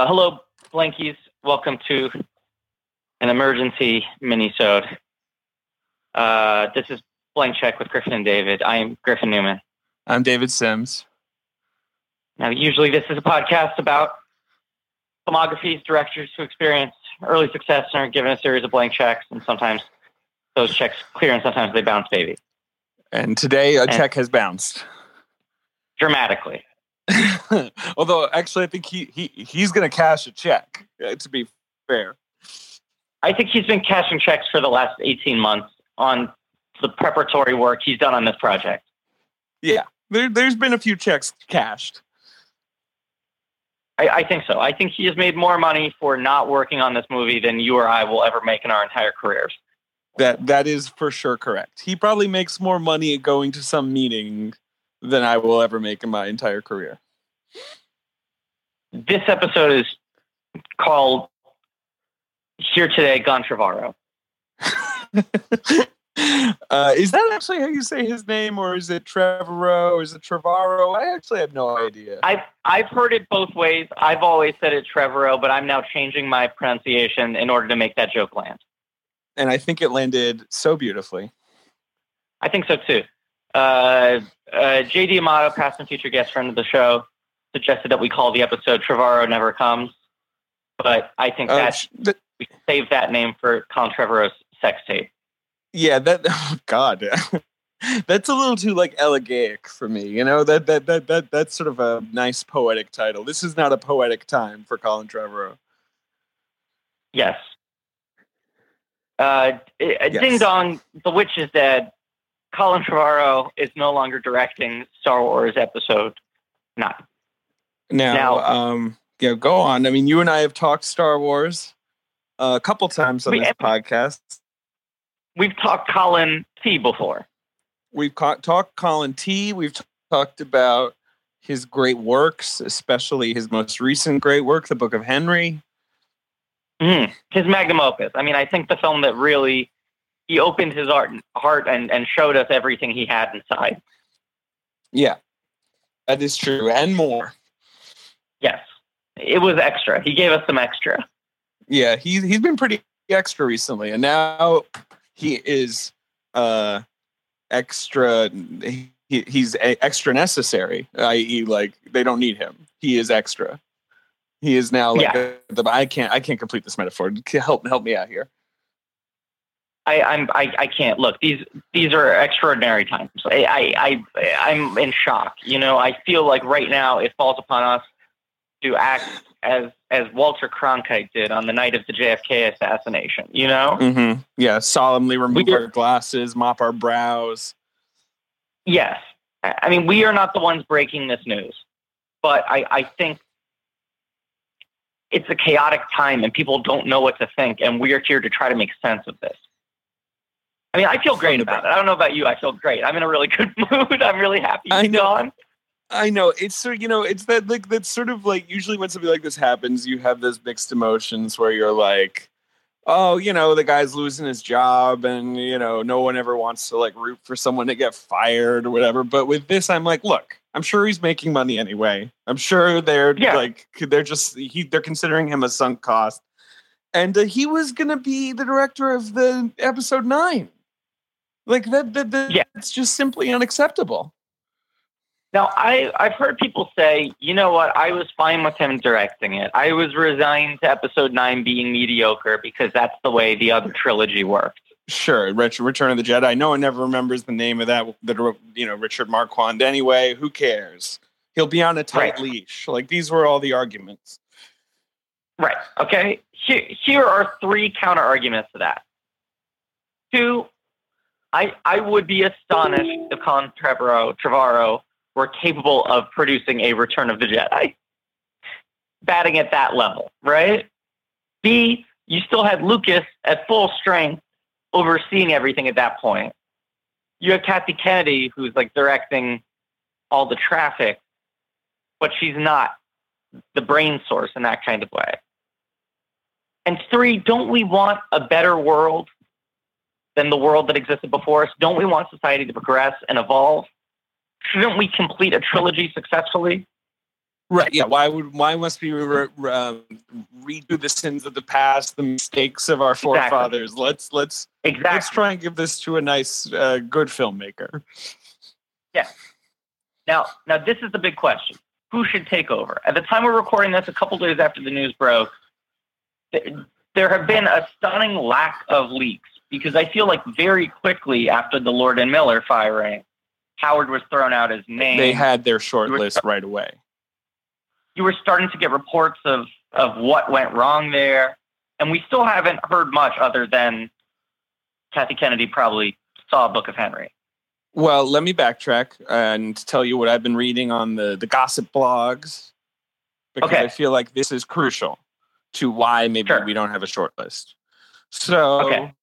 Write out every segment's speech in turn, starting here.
Uh, hello, Blankies. Welcome to an emergency mini-sode. Uh, this is Blank Check with Griffin and David. I am Griffin Newman. I'm David Sims. Now, usually this is a podcast about filmographies, directors who experience early success and are given a series of blank checks, and sometimes those checks clear and sometimes they bounce, baby. And today a And- check has bounced. Dramatically. Although actually I think he, he he's gonna cash a check, uh, to be fair. I think he's been cashing checks for the last 18 months on the preparatory work he's done on this project. Yeah. There there's been a few checks cashed. I, I think so. I think he has made more money for not working on this movie than you or I will ever make in our entire careers. That that is for sure correct. He probably makes more money going to some meeting than I will ever make in my entire career. This episode is called Here Today, Gone Trevorrow. uh, is that actually how you say his name, or is it Trevorrow? Or is it Trevaro? I actually have no idea. I've I've heard it both ways. I've always said it Trevorrow, but I'm now changing my pronunciation in order to make that joke land. and I think it landed so beautifully. I think so too. Uh, uh, JD Amato, past and future guest friend of the show, suggested that we call the episode Trevorrow Never Comes, but I think Uh, that sh- th- we save that name for Colin Trevorrow's sex tape. yeah, that oh God, that's a little too like elegaic for me. You know that that that that that's sort of a nice poetic title. This is not a poetic time for Colin Trevorrow. Yes. Uh, eh, Yes. Ding dong, The Witch is dead. Colin Trevorrow is no longer directing Star Wars Episode Nine. Now, Now- um, yeah, go on. I mean, you and I have talked Star Wars uh, a couple times on We- this podcast. We've talked Colin T before. We've ca- talked Colin T. We've t- talked about his great works, especially his most recent great work, The Book of Henry. Mhm. His magnum opus. I mean, I think the film that really he opened his art, heart and, and showed us everything he had inside. Yeah, that is true, and more. Yes, it was extra. He gave us some extra. Yeah, he's he's been pretty extra recently, and now he is uh extra. He, he's a, extra necessary, i.e., like they don't need him. He is extra. He is now like Yeah. a- the, I can't I can't complete this metaphor. Help help me out here. I, I'm I, I can't look. These these are extraordinary times. I, I I I'm in shock. You know, I feel like right now it falls upon us to act as as Walter Cronkite did on the night of the JFK assassination. You know, Mm-hmm. Yeah, solemnly remove We- our glasses, mop our brows. yes. I I mean, we are not the ones breaking this news, but I I think it's a chaotic time and people don't know what to think, and we are here to try to make sense of this. I mean, I feel great about it. I don't know about you. I feel great. I'm in a really good mood. I'm really happy I know. gone. I know it's so you know it's that like that's sort of like usually when something like this happens, you have those mixed emotions where you're like, oh, you know, the guy's losing his job, and you know, no one ever wants to like root for someone to get fired or whatever. But with this, I'm like, look, I'm sure he's making money anyway. I'm sure they're Yeah. like they're just he they're considering him a sunk cost, and uh, he was gonna be the director of the episode nine. Like that, that, that Yeah. it's just simply unacceptable. Now, I, I've heard people say, you know what, I was fine with him directing it. I was resigned to episode nine being mediocre because that's the way the other trilogy worked. Sure, Ret- Return of the Jedi. No one ever remembers the name of that. The you know Richard Marquand. Anyway, who cares? He'll be on a tight Right. leash. Like these were all the arguments. Right. Okay. Here, here are three counter arguments to that. Two, I, I would be astonished if Con Trevorrow, Trevorrow were capable of producing a Return of the Jedi. Batting at that level, right? B, you still had Lucas at full strength overseeing everything at that point. You have Kathy Kennedy, who's like directing all the traffic, but she's not the brain source in that kind of way. And three, don't we want a better world than the world that existed before us? Don't we want society to progress and evolve? Shouldn't we complete a trilogy successfully? Right. Yeah. Why would why must we re, re, um, redo the sins of the past, the mistakes of our forefathers? Exactly. Let's let's exactly. let's try and give this to a nice, uh, good filmmaker. Yeah. Now, now this is the big question: Who should take over? At the time we're recording this, a couple days after the news broke, there have been a stunning lack of leaks because I feel like very quickly after the Lord and Miller firing, Howard was thrown out as name. They had their short list right away you were starting to get reports of of what went wrong there, and we still haven't heard much other than Kathy Kennedy probably saw a Book of Henry. Well, let me backtrack and tell you what I've been reading on the the gossip blogs because okay. I feel like this is crucial to why maybe sure. we don't have a short list. So, okay.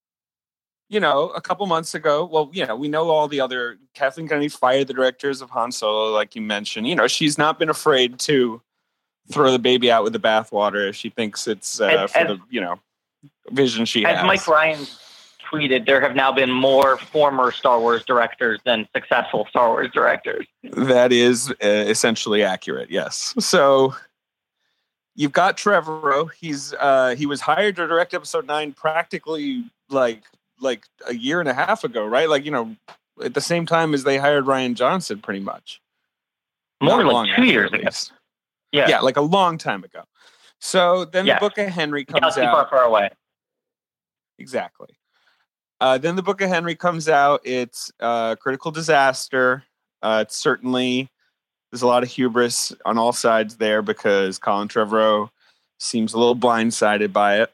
You know, a couple months ago, well, you know, we know all the other Kathleen Kennedy fired the directors of Han Solo, like you mentioned. You know, she's not been afraid to throw the baby out with the bathwater if she thinks it's uh, for the you know vision she has. as has. Mike Ryan tweeted, there have now been more former Star Wars directors than successful Star Wars directors. That is uh, essentially accurate. Yes. So you've got Trevorrow. He's uh, he was hired to direct Episode Nine practically like like a year and a half ago, right? Like you know, at the same time as they hired Rian Johnson, pretty much. More Not like two years ago. Yeah. Yeah, like a long time ago. So then yeah. the Book of Henry comes out. Far, far away. Exactly. Uh, then the Book of Henry comes out. It's a critical disaster. Uh, it's certainly there's a lot of hubris on all sides there because Colin Trevorrow seems a little blindsided by it.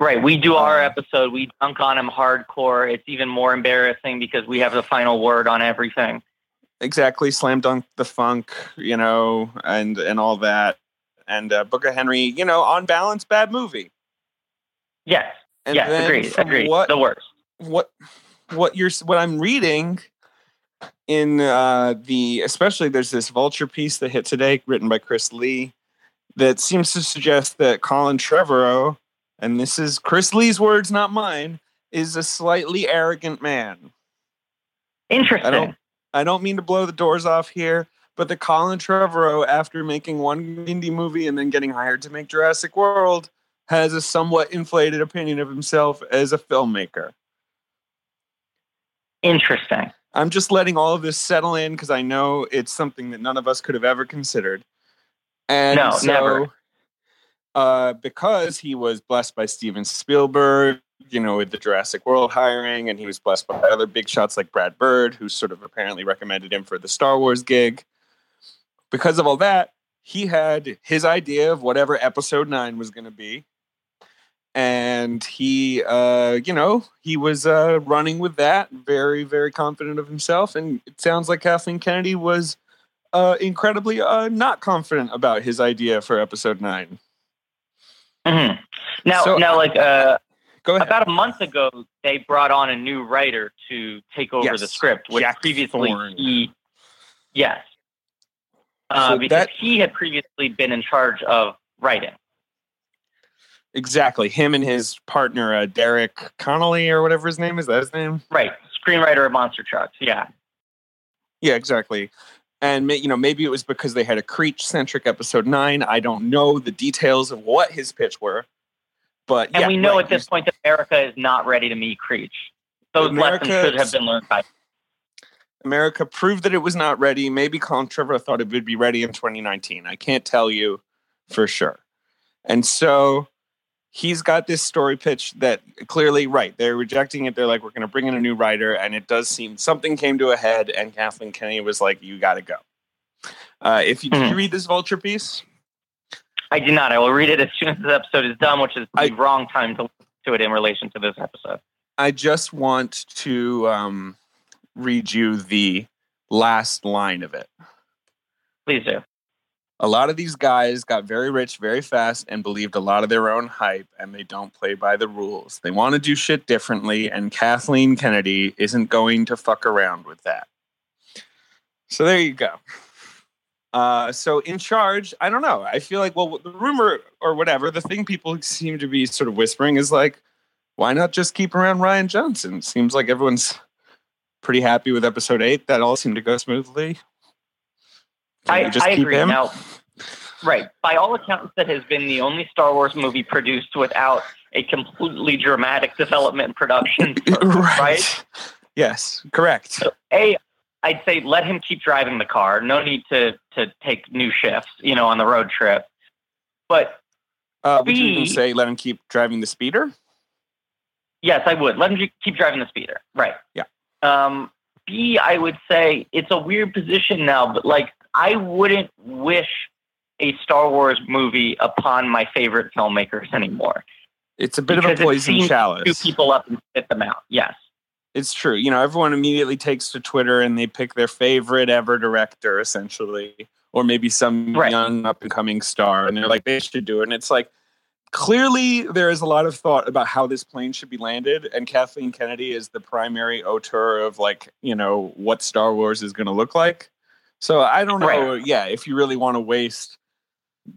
Right. We do our uh, episode. We dunk on him hardcore. It's even more embarrassing because we have the final word on everything exactly slam dunk the funk you know and and all that and uh, book of henry you know on balance bad movie yes and yes agreed agreed what, the worst what what you're what i'm reading in uh the especially there's this vulture piece that hit today written by chris lee that seems to suggest that colin trevorrow and this is chris lee's words not mine is a slightly arrogant man interesting I don't mean to blow the doors off here, but the Colin Trevorrow, after making one indie movie and then getting hired to make Jurassic World, has a somewhat inflated opinion of himself as a filmmaker. Interesting. I'm just letting all of this settle in because I know it's something that none of us could have ever considered. And no, so, never. Uh, because he was blessed by Steven Spielberg you know, with the Jurassic World hiring, and he was blessed by other big shots like Brad Bird, who sort of apparently recommended him for the Star Wars gig. Because of all that, he had his idea of whatever episode nine was going to be. And he, uh, you know, he was uh, running with that, very, very confident of himself. And it sounds like Kathleen Kennedy was uh, incredibly uh, not confident about his idea for episode 9 mm-hmm. Now, so, now, like, uh, Go ahead. About a month ago, they brought on a new writer to take over yes. the script, which Jack previously Thorne. he, yes, uh, so because that, he had previously been in charge of writing. Exactly, him and his partner uh, Derek Connolly or whatever his name is. That his name, right? Screenwriter of Monster Trucks. Yeah, yeah, exactly. And you know, maybe it was because they had a Creech centric episode nine. I don't know the details of what his pitch were, but and yeah, we know right. at this point that America is not ready to meet Creech. Those America, lessons should have been learned by. America proved that it was not ready. Maybe Colin Trevor thought it would be ready in 2019. I can't tell you for sure. And so he's got this story pitch that clearly, right, they're rejecting it. They're like, we're going to bring in a new writer. And it does seem something came to a head, and Kathleen Kennedy was like, you got to go. Uh, if you, mm-hmm. did you hmm. read this vulture piece? I do not. I will read it as soon as this episode is done, which is the I, wrong time to to it in relation to this episode. I just want to um, read you the last line of it. Please do. A lot of these guys got very rich very fast and believed a lot of their own hype, and they don't play by the rules. They want to do shit differently, and Kathleen Kennedy isn't going to fuck around with that. So there you go. Uh, so in charge, I don't know. I feel like, well, the rumor or whatever, the thing people seem to be sort of whispering is like, why not just keep around Rian Johnson? Seems like everyone's pretty happy with episode eight. That all seemed to go smoothly. I, just I keep agree. him? Now, right. By all accounts, that has been the only Star Wars movie produced without a completely dramatic development production. first, right? Yes, correct. A, I'd say let him keep driving the car. No need to to take new shifts, you know, on the road trip. But Uh, would you even B- say let him keep driving the speeder? yes, I would let him keep driving the speeder. Right. Yeah. Um, B, I would say it's a weird position now, but like I wouldn't wish a Star Wars movie upon my favorite filmmakers anymore. It's a bit of a poison chalice. Two people up and spit them out. Yes. It's true. You know, everyone immediately takes to Twitter and they pick their favorite ever director, essentially, or maybe some Right. young up and coming star, and they're like, they should do it. And it's like, clearly, there is a lot of thought about how this plane should be landed, and Kathleen Kennedy is the primary auteur of like, you know, what Star Wars is going to look like. So I don't know. Right. Yeah, if you really want to waste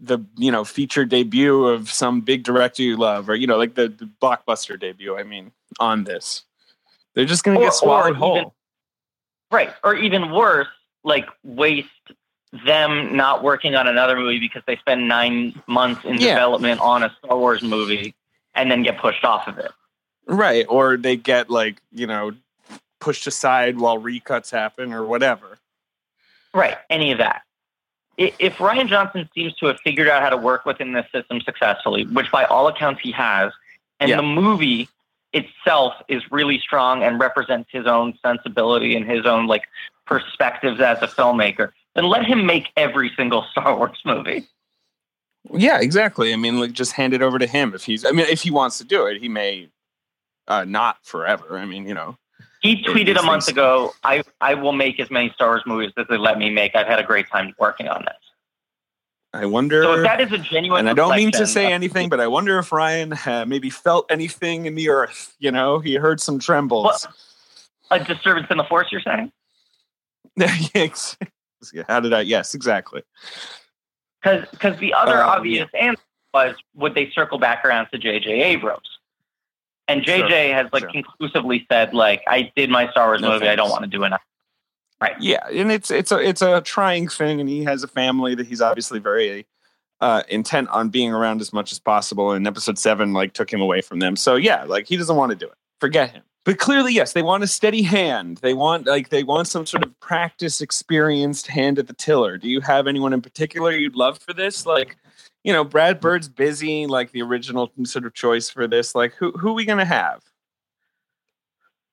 the you know feature debut of some big director you love, or you know, like the, the blockbuster debut. I mean, on this. They're just going to get swallowed whole. even- Right. Or even worse, like waste them not working on another movie because they spend nine months in Yeah. development on a Star Wars movie and then get pushed off of it. right. Or they get like, you know, pushed aside while recuts happen or whatever. Right. Any of that. If Rian Johnson seems to have figured out how to work within this system successfully, which by all accounts he has, and Yeah. the movie itself is really strong and represents his own sensibility and his own like perspectives as a filmmaker, then let him make every single Star Wars movie. Yeah, exactly. I mean, like just hand it over to him if he's I mean, if he wants to do it, he may uh not forever. I mean, you know. He tweeted a month ago, I, I will make as many Star Wars movies as they let me make. I've had a great time working on this. I wonder So if that is a genuine and I don't mean to say anything, but I wonder if Rian uh, maybe felt anything in the earth. You know, he heard some trembles. a disturbance in the force, you're saying? Yes. How did I? Yes, exactly. Because the other Um, obvious answer was would they circle back around to J.J. Abrams? And Sure, J.J. has like sure. conclusively said like I did my Star Wars No movie. I don't want to do another. Right. Yeah, and it's it's a it's a trying thing, and he has a family that he's obviously very uh, intent on being around as much as possible. And episode seven like took him away from them. So yeah, like he doesn't want to do it. Forget him. But clearly, yes, they want a steady hand. They want like they want some sort of practice, experienced hand at the tiller. Do you have anyone in particular you'd love for this? Like, you know, Brad Bird's busy, like the original sort of choice for this. Like, who who are we gonna have?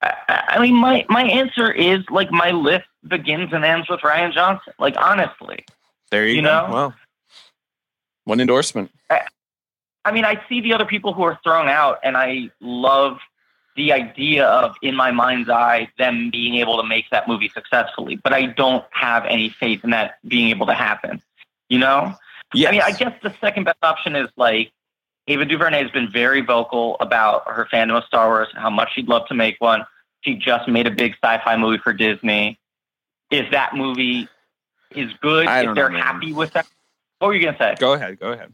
I, I mean, my my answer is like my list begins and ends with Rian Johnson. Like honestly, There you, You go. know? Well, one endorsement. I mean, I see the other people who are thrown out, and I love the idea of, in my mind's eye, them being able to make that movie successfully. But I don't have any faith in that being able to happen. You know? Yes. I mean, I guess the second best option is like Ava DuVernay has been very vocal about her fandom of Star Wars, and how much she'd love to make one. She just made a big sci-fi movie for Disney. If that movie is good, I if they're know, happy with that, what were you gonna say? Go ahead. Go ahead.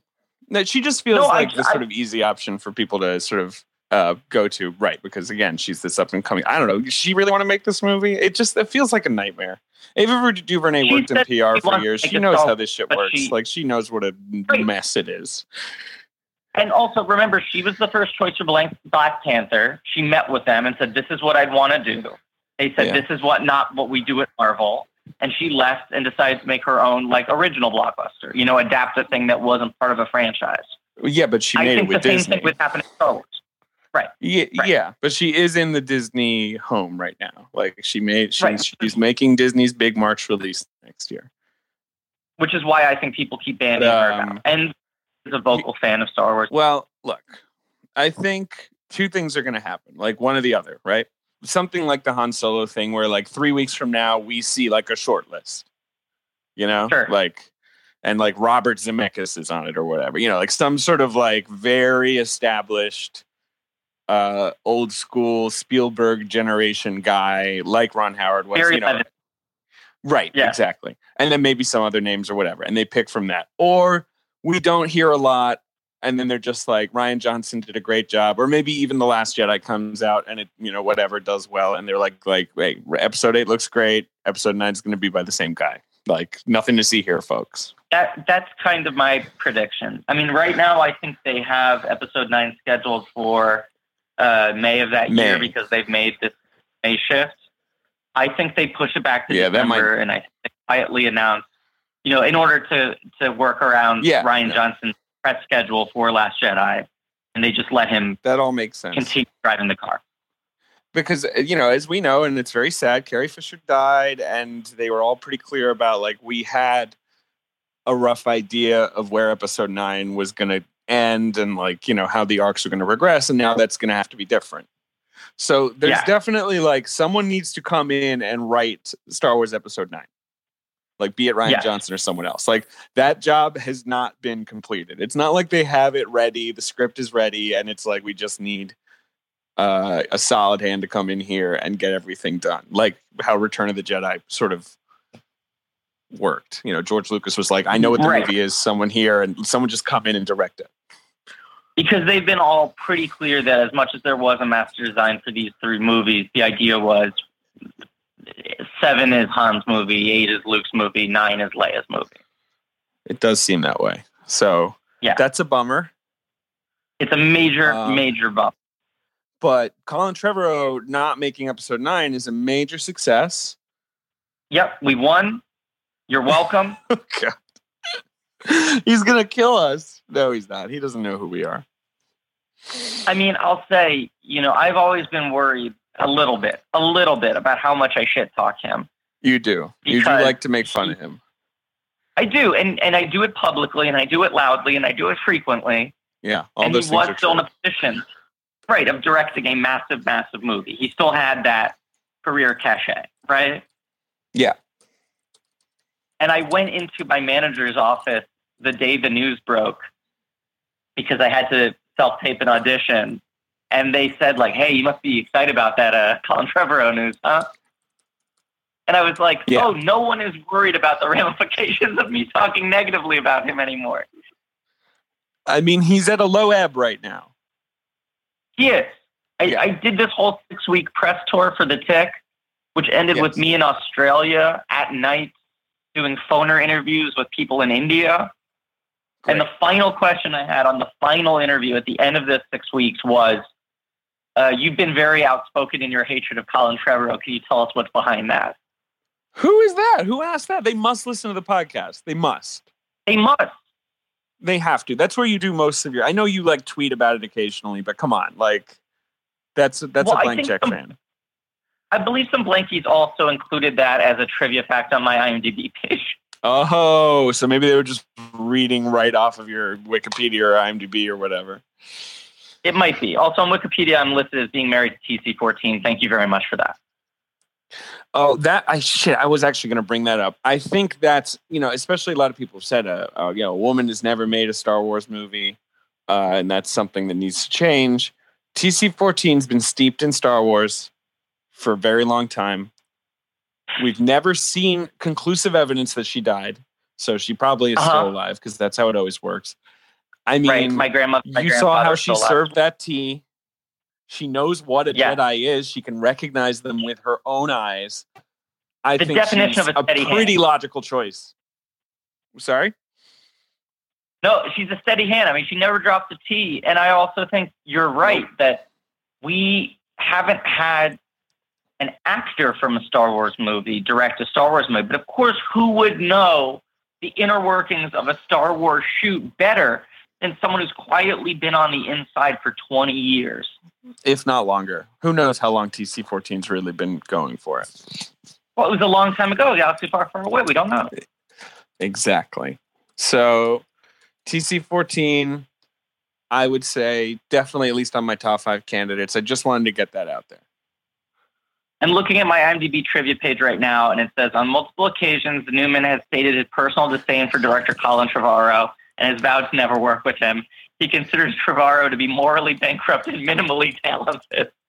No, she just feels No, I- like the I- sort of easy option for people to sort of uh, go to, right? Because again, she's this up and coming. I don't know. Does she really want to make this movie? It just it feels like a nightmare. Ava DuVernay She worked in PR for years. She knows how this shit works. she- like she knows what a Right. mess it is. And also remember, she was the first choice for Black Panther. She met with them and said, "This is what I'd want to do." They said, Yeah. "This is what not what we do at Marvel." And she left and decided to make her own like original blockbuster. You know, adapt a thing that wasn't part of a franchise. Yeah, but she I made it think the with same Disney. thing would happen in Star Wars. Yeah, right. yeah, but she is in the Disney home right now. Like she made, she's, Right. she's making Disney's big March release next year. which is why I think people keep banning her Um, now. And is a vocal fan of Star Wars. Well, look, I think two things are going to happen, like one or the other, right? Something like the Han Solo thing, where like three weeks from now we see like a short list, you know, Sure. like, and like Robert Zemeckis is on it or whatever, you know, like some sort of like very established, uh, old school Spielberg generation guy like Ron Howard was, you know. Right, Yeah. exactly. And then maybe some other names or whatever. And they pick from that. Or we don't hear a lot and then they're just like Rian Johnson did a great job or maybe even The Last Jedi comes out and it, you know, whatever does well and they're like like wait, episode 8 looks great. Episode 9 is going to be by the same guy. Like nothing to see here, folks. That that's kind of my prediction. I mean, right now I think they have episode nine scheduled for uh, May of that May. year because they've made this May shift. I think they push it back to Yeah, December, and I think they quietly announce, you know, in order to to work around Yeah, Rian. Johnson's press schedule for Last Jedi, and they just let him That all makes sense. continue driving the car. because uh, you know as we know and it's very sad carrie fisher died and they were all pretty clear about like we had a rough idea of where episode 9 was going to end and like you know how the arcs are going to regress and now that's going to have to be different. So there's Yeah. definitely like someone needs to come in and write star wars episode 9 like be it rian Yes. johnson or someone else. Like that job has not been completed. It's not like they have it ready the script is ready and it's like we just need uh, a solid hand to come in here and get everything done, like how Return of the Jedi sort of worked. You know, George Lucas was like, "I know what the Right. movie is. Someone here, and someone just come in and direct it." because they've been all pretty clear that as much as there was a master design for these three movies, the idea was seven is Han's movie, eight is Luke's movie, nine is Leia's movie. It does seem that way. So Yeah. that's a bummer. It's a major, Um, major bump. But Colin Trevorrow not making episode nine is a major success. Yep, we won. You're welcome. Oh, God. he's gonna kill us. No, he's not. He doesn't know who we are. I mean, I'll say, you know, I've always been worried a little bit, a little bit about how much I shit talk him. You do. You do like to make fun of him. I do, and, and I do it publicly, and I do it loudly, and I do it frequently. Yeah, all and those he was still true. in a position, right, of directing a massive, massive movie. He still had that career cachet, right? Yeah. And I went into my manager's office the day the news broke because I had to self tape an audition. And they said, like, hey, you must be excited about that uh, Colin Trevorrow news, huh? And I was like, Yeah. oh, no one is worried about the ramifications of me talking negatively about him anymore. I mean, he's at a low ebb right now. He is. I, Yeah. I did this whole six week press tour for the Tick, which ended Yes. with me in Australia at night doing phoner interviews with people in India. And the final question I had on the final interview at the end of this six weeks was uh, You've been very outspoken in your hatred of Colin Trevorrow. Can you tell us what's behind that? Who is that? Who asked that? They must listen to the podcast. They must. They must. They have to. That's where you do most of your. I know you like tweet about it occasionally, but come on, like that's that's Well, a blank check some- fan. I believe some blankies also included that as a trivia fact on my IMDb page. Oh, so maybe they were just reading right off of your Wikipedia or IMDb or whatever. It might be. Also on Wikipedia, I'm listed as being married to TC14. Thank you very much for that. Oh, that I shit. I was actually going to bring that up. I think that's you know, especially a lot of people have said, uh, uh, you know, a woman has never made a Star Wars movie, uh, and that's something that needs to change. TC 14's been steeped in Star Wars for a very long time. We've never seen conclusive evidence that she died, so she probably is Uh-huh. still alive because that's how it always works. I mean, right. My grandma. My you saw how she alive. served that tea. She knows what a Yeah. Jedi is. She can recognize them with her own eyes. I The think definition she's of a steady pretty hand. logical choice. Sorry. No, she's a steady hand. I mean, she never dropped a T. And I also think you're right that we haven't had an actor from a Star Wars movie direct a Star Wars movie. But of course, who would know the inner workings of a Star Wars shoot better than someone who's quietly been on the inside for 20 years? If not longer. Who knows how long TC 14's really been going for it? Well, it was a long time ago. Galaxy far, far away. We don't know. Exactly. So TC 14, I would say definitely at least on my top five candidates. I just wanted to get that out there. I'm looking at my IMDb trivia page right now, and it says on multiple occasions, Newman has stated his personal disdain for director Colin Trevorrow and has vowed to never work with him. He considers Trevorrow to be morally bankrupt and minimally talented.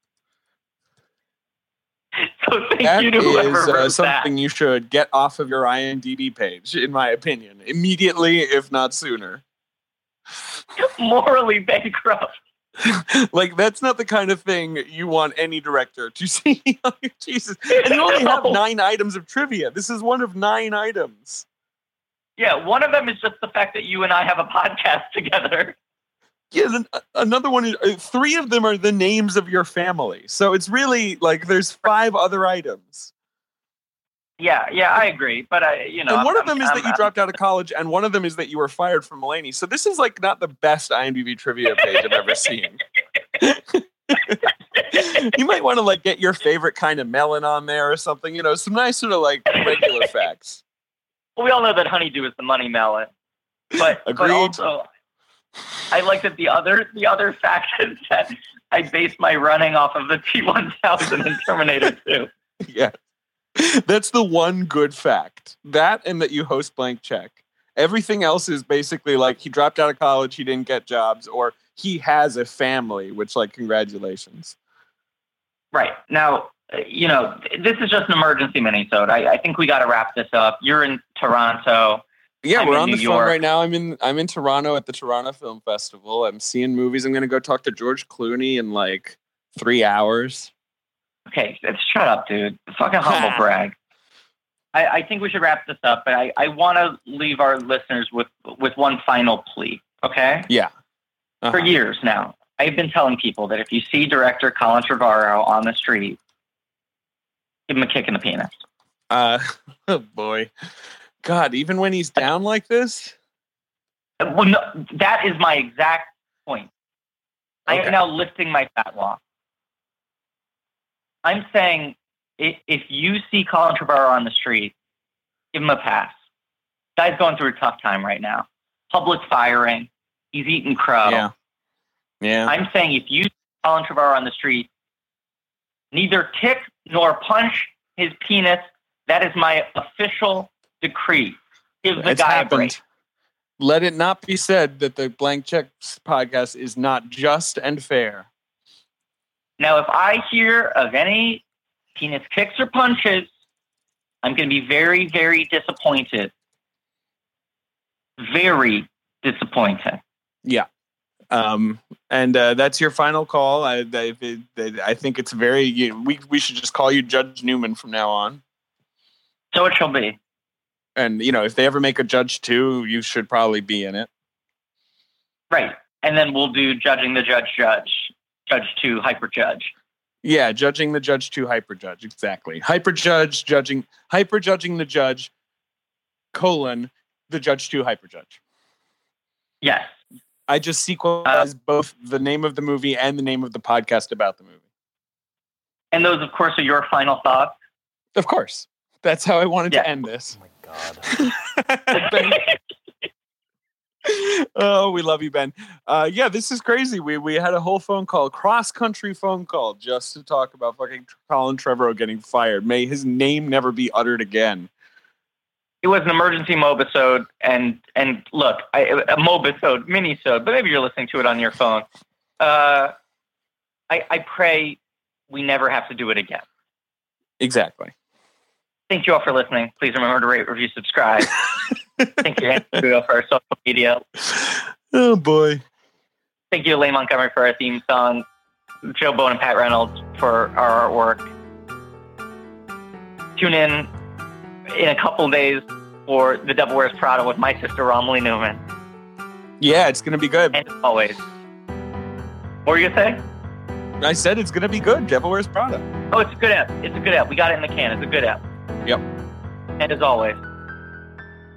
So thank That you to is whoever uh, wrote something you should get off of your IMDb page, in my opinion, immediately, if not sooner. Morally bankrupt. like that's not the kind of thing you want any director to see. Jesus, and you only have nine items of trivia. This is one of nine items. Yeah, one of them is just the fact that you and I have a podcast together. Yeah, then uh, another one is uh, three of them are the names of your family. So it's really like there's five other items. Yeah, yeah, I agree. But I, you know, and one I'm- of them is I'm- that you I'm- dropped out of college, and one of them is that you were fired from Mulaney. So this is like not the best IMDb trivia page I've ever seen. you might want to like get your favorite kind of melon on there or something. You know, some nice sort of like regular facts. Well, we all know that honeydew is the money melon, but but also, I like that the other the other fact is that I base my running off of the T1000 and Terminator 2. yeah. That's the one good fact. That and that you host blank check. Everything else is basically like he dropped out of college, he didn't get jobs, or he has a family, which like congratulations. Right now, uh, you know, this is just an emergency minisode. I, I think we got to wrap this up. You're in Toronto. Yeah, I'm we're on New the phone right now. I'm in I'm in Toronto at the Toronto Film Festival. I'm seeing movies. I'm gonna go talk to George Clooney in like three hours. Okay, shut up, dude. Fucking humble brag. I, I think we should wrap this up, but I, I want to leave our listeners with with one final plea. Okay. Yeah. For Uh-huh. years now, I've been telling people that if you see director Colin Trevorrow on the street, give him a kick in the penis. Uh, oh boy, God! Even when he's down like this, Well, no, that is my exact point. I am now lifting my fatwa. I'm saying if you see Colin Trevorrow on the street, give him a pass. Guy's going through a tough time right now. Public firing. He's eating crow. yeah, yeah. I'm saying if you see Colin Trevorrow on the street, neither kick nor punch his penis. That is my official decree. Give the it's guy a break. Let it not be said that the Blank Checks podcast is not just and fair. Now, if I hear of any penis kicks or punches, I'm going to be very, very disappointed. Very disappointed. Yeah. Um, and uh, that's your final call. I, I, I think it's very. You, we we should just call you Judge Newman from now on. So it shall be. And you know, if they ever make a Judge two, you should probably be in it. Right. And then we'll do judging the judge, judge, judge to hyper judge. Yeah, judging the judge to hyper judge. Exactly. Hyper judge, judging, hyper judging the judge, colon, the judge to hyper judge. Yes. I just sequenced uh, both the name of the movie and the name of the podcast about the movie. And those, of course, are your final thoughts. Of course. That's how I wanted Yeah. to end this. Oh my god. Ben- oh, we love you, Ben. Uh, yeah, this is crazy. We we had a whole phone call, cross country phone call, just to talk about fucking Colin Trevorrow getting fired. May his name never be uttered again. it was an emergency mobisode and and look I, a mobisode minisode but maybe you're listening to it on your phone uh, I, I pray we never have to do it again Exactly. thank you all for listening please remember to rate review subscribe thank you Andrew for our social media Oh boy. thank you Lane Montgomery for our theme song Joe Bone and Pat Reynolds for our artwork tune in in a couple days for The Devil Wears Prada with my sister Romilly Newman Yeah, it's gonna be good. And as always, what were you gonna say? I said it's gonna be good. Devil Wears Prada. Oh, it's a good app. It's a good app. We got it in the can. It's a good app. Yep. And as always,